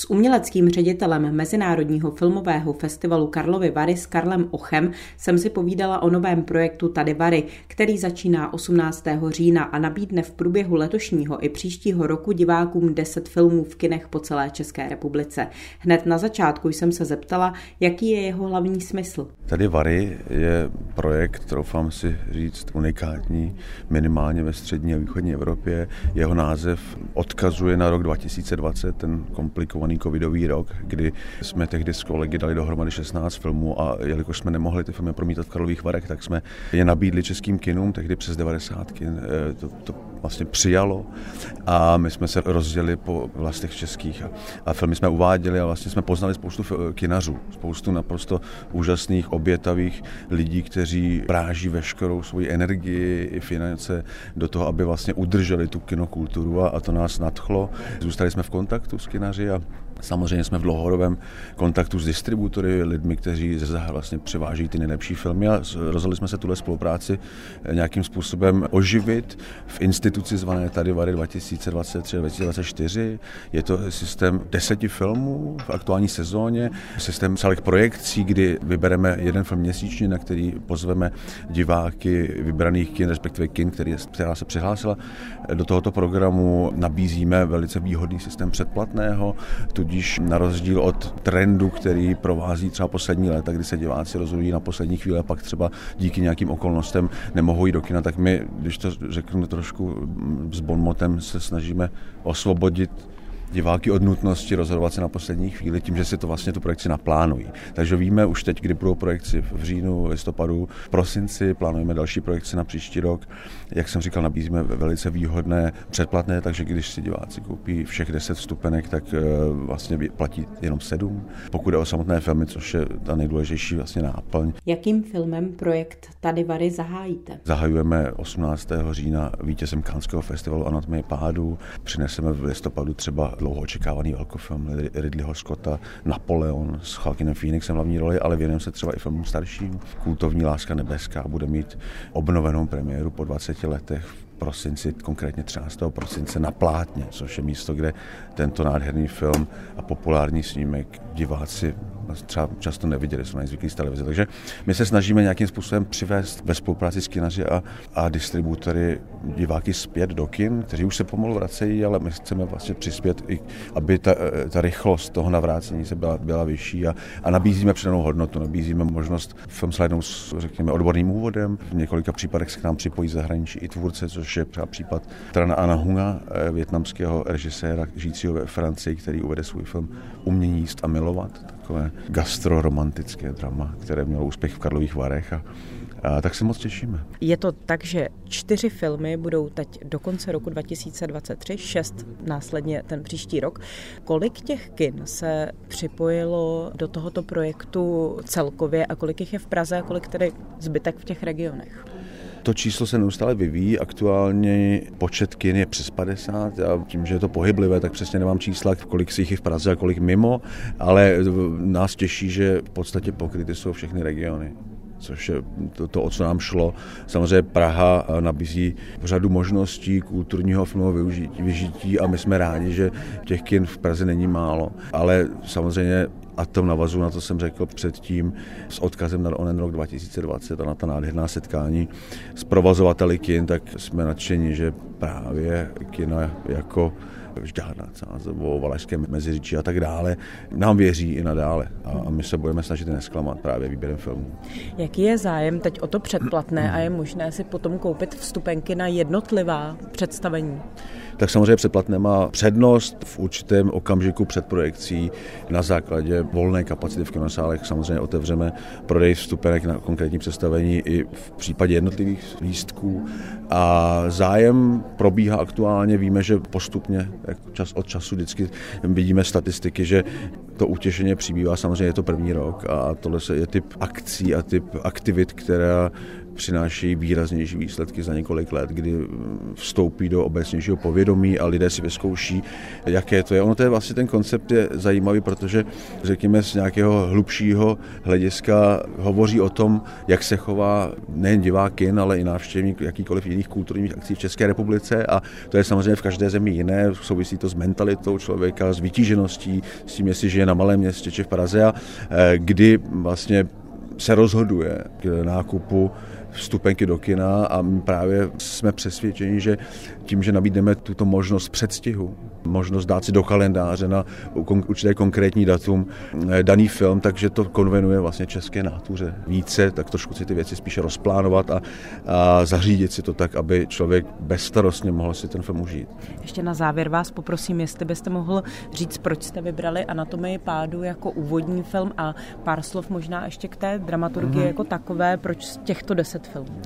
S uměleckým ředitelem Mezinárodního filmového festivalu Karlovy Vary s Karlem Ochem jsem si povídala o novém projektu Tady Vary, který začíná 18. října a nabídne v průběhu letošního i příštího roku divákům 10 filmů v kinech po celé České republice. Hned na začátku jsem se zeptala, jaký je jeho hlavní smysl. Tady Vary je projekt, troufám si říct, unikátní, minimálně ve střední a východní Evropě. Jeho název odkazuje na rok 2020, ten komplikovaný covidový rok, kdy jsme tehdy s kolegy dali dohromady 16 filmů a jelikož jsme nemohli ty filmy promítat v Karlových Varech, tak jsme je nabídli českým kinům, tehdy přes 90 kin eh, to, to vlastně přijalo a my jsme se rozdělili po vlastech českých a, a filmy jsme uváděli a vlastně jsme poznali spoustu kinařů, spoustu naprosto úžasných, obětavých lidí, kteří práží veškerou svoji energii i finance do toho, aby vlastně udrželi tu kinokulturu a, a to nás nadchlo. Zůstali jsme v kontaktu s kinaři a Samozřejmě jsme v dlouhodobém kontaktu s distributory, lidmi, kteří vlastně převáží ty nejlepší filmy a rozhodli jsme se tuhle spolupráci nějakým způsobem oživit v instituci zvané tady Vary 2023-2024. Je to systém deseti filmů v aktuální sezóně, systém celých projekcí, kdy vybereme jeden film měsíčně, na který pozveme diváky vybraných kin, respektive kin, který, která se přihlásila do tohoto programu. Nabízíme velice výhodný systém předplatného, tu tudíž na rozdíl od trendu, který provází třeba poslední léta, kdy se diváci rozhodují na poslední chvíli a pak třeba díky nějakým okolnostem nemohou jít do kina, tak my, když to řeknu trošku s bonmotem, se snažíme osvobodit diváky od nutnosti rozhodovat se na poslední chvíli tím, že si to vlastně tu projekci naplánují. Takže víme už teď, kdy budou projekci v říjnu, listopadu, prosinci, plánujeme další projekci na příští rok. Jak jsem říkal, nabízíme velice výhodné předplatné, takže když si diváci koupí všech 10 vstupenek, tak eh, vlastně platí jenom 7. Pokud je o samotné filmy, což je ta nejdůležitější vlastně náplň. Jakým filmem projekt Tady Vary zahájíte? Zahajujeme 18. října vítězem Kánského festivalu Anatomie pádu. Přineseme v listopadu třeba dlouho očekávaný velkofilm Ridleyho Scotta, Napoleon s Joaquinem Phoenixem hlavní roli, ale věnujeme se třeba i filmům starším. Kultovní láska nebeská bude mít obnovenou premiéru po 20 letech prosinci, konkrétně 13. prosince na Plátně, což je místo, kde tento nádherný film a populární snímek diváci třeba často neviděli, jsou nejzvyklí z televize. Takže my se snažíme nějakým způsobem přivést ve spolupráci s kinaři a, a distributory diváky zpět do kin, kteří už se pomalu vracejí, ale my chceme vlastně přispět, i, aby ta, ta rychlost toho navrácení se byla, byla vyšší a, a nabízíme přidanou hodnotu, nabízíme možnost film s, řekněme, odborným úvodem. V několika případech se k nám připojí zahraničí i tvůrce, což je třeba případ Trana Ana Hunga, eh, větnamského režiséra žijícího ve Francii, který uvede svůj film Umění jíst a milovat, takové gastroromantické drama, které mělo úspěch v Karlových Varech a a tak se moc těšíme. Je to tak, že čtyři filmy budou teď do konce roku 2023, šest následně ten příští rok. Kolik těch kin se připojilo do tohoto projektu celkově a kolik jich je v Praze a kolik tedy zbytek v těch regionech? To číslo se neustále vyvíjí, aktuálně počet kin je přes 50 a tím, že je to pohyblivé, tak přesně nemám čísla, kolik si jich je v Praze a kolik mimo, ale nás těší, že v podstatě pokryty jsou všechny regiony což je to, to, o co nám šlo. Samozřejmě Praha nabízí řadu možností kulturního filmového využití, vyžití a my jsme rádi, že těch kin v Praze není málo. Ale samozřejmě a to navazu na to jsem řekl předtím s odkazem na onen rok 2020 a na ta nádherná setkání s provozovateli kin, tak jsme nadšeni, že právě kina jako Žďárna, o Valašském meziříčí a tak dále, nám věří i nadále a my se budeme snažit nesklamat právě výběrem filmů. Jaký je zájem teď o to předplatné a je možné si potom koupit vstupenky na jednotlivá představení? tak samozřejmě předplatné má přednost v určitém okamžiku před projekcí. Na základě volné kapacity v kinosálech samozřejmě otevřeme prodej vstupenek na konkrétní představení i v případě jednotlivých lístků. A zájem probíhá aktuálně, víme, že postupně čas od času vždycky vidíme statistiky, že to utěšeně přibývá, samozřejmě je to první rok a tohle je typ akcí a typ aktivit, která přináší výraznější výsledky za několik let, kdy vstoupí do obecnějšího povědomí a lidé si vyzkouší, jaké to je. Ono to je vlastně ten koncept je zajímavý, protože řekněme z nějakého hlubšího hlediska hovoří o tom, jak se chová nejen divák kin, ale i návštěvník jakýkoliv jiných kulturních akcí v České republice. A to je samozřejmě v každé zemi jiné, souvisí to s mentalitou člověka, s vytížeností, s tím, jestli žije na malém městě či v Praze. A eh, kdy vlastně se rozhoduje k nákupu vstupenky do kina a právě jsme přesvědčeni, že tím, že nabídneme tuto možnost předstihu, možnost dát si do kalendáře na určité konkrétní datum eh, daný film, takže to konvenuje vlastně české nátuře více, tak trošku si ty věci spíše rozplánovat a, a zařídit si to tak, aby člověk bezstarostně mohl si ten film užít. Ještě na závěr vás poprosím, jestli byste mohl říct, proč jste vybrali Anatomii pádu jako úvodní film a pár slov možná ještě k té dramaturgii mm-hmm. jako takové, proč z těchto deset filmů?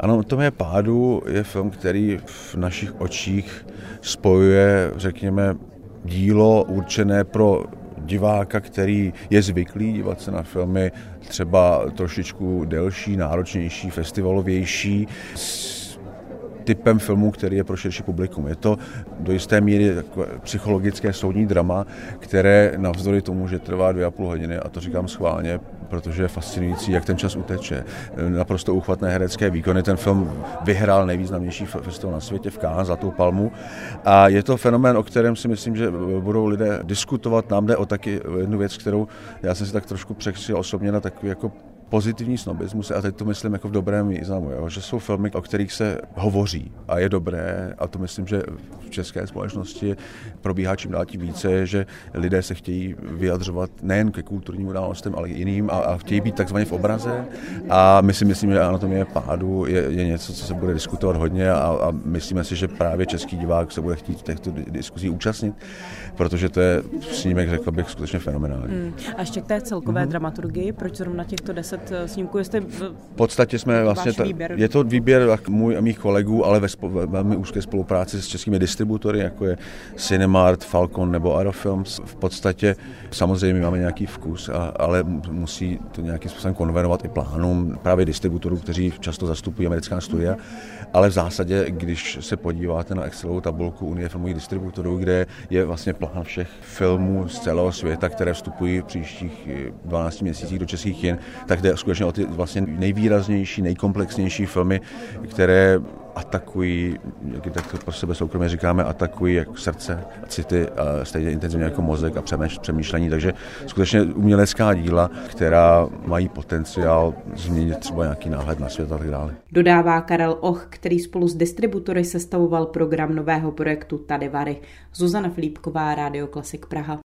Ano, je pádu je film, který v našich očích spojuje, řekněme, dílo určené pro diváka, který je zvyklý dívat se na filmy třeba trošičku delší, náročnější, festivalovější, s typem filmu, který je pro širší publikum. Je to do jisté míry psychologické soudní drama, které navzdory tomu, že trvá dvě a půl hodiny, a to říkám schválně, protože je fascinující, jak ten čas uteče. Naprosto uchvatné herecké výkony. Ten film vyhrál nejvýznamnější festival na světě v Cannes, Zlatou palmu. A je to fenomén, o kterém si myslím, že budou lidé diskutovat. Nám jde o taky jednu věc, kterou já jsem si tak trošku překřil osobně na takový jako pozitivní snobismus, a teď to myslím jako v dobrém významu, jo, že jsou filmy, o kterých se hovoří a je dobré, a to myslím, že v české společnosti probíhá čím dál tím více, že lidé se chtějí vyjadřovat nejen ke kulturním událostem, ale i jiným a, a chtějí být takzvaně v obraze. A my si myslím, že anatomie pádu je, je něco, co se bude diskutovat hodně a, a myslíme si, že právě český divák se bude chtít v těchto diskuzí účastnit, protože to je snímek, řekl bych, skutečně fenomenální. Hmm. A ještě k té celkové mm-hmm. dramaturgii, proč zrovna těchto deset počet eh, snímků, jestli v, podstatě jsme vlastně, ta, výběr. je to výběr můj a mých kolegů, ale ve, spo, ve velmi úzké spolupráci s českými distributory, jako je Cinemart, Falcon nebo Aerofilms. V podstatě samozřejmě máme nějaký vkus, a, ale musí to nějakým způsobem konvenovat i plánům právě distributorů, kteří často zastupují americká studia, ale v zásadě, když se podíváte na Excelovou tabulku Unie filmových distributorů, kde je vlastně plán všech filmů z celého světa, které vstupují v příštích 12 měsících do českých kin, tak jde skutečně o ty vlastně nejvýraznější, nejkomplexnější filmy, které atakují, jak tak pro sebe soukromě říkáme, atakují jak srdce a city a stejně intenzivně jako mozek a přemýšlení, takže skutečně umělecká díla, která mají potenciál změnit třeba nějaký náhled na svět a tak dále. Dodává Karel Och, který spolu s distributory sestavoval program nového projektu Tady Vary. Zuzana Filipková, Rádio Klasik Praha.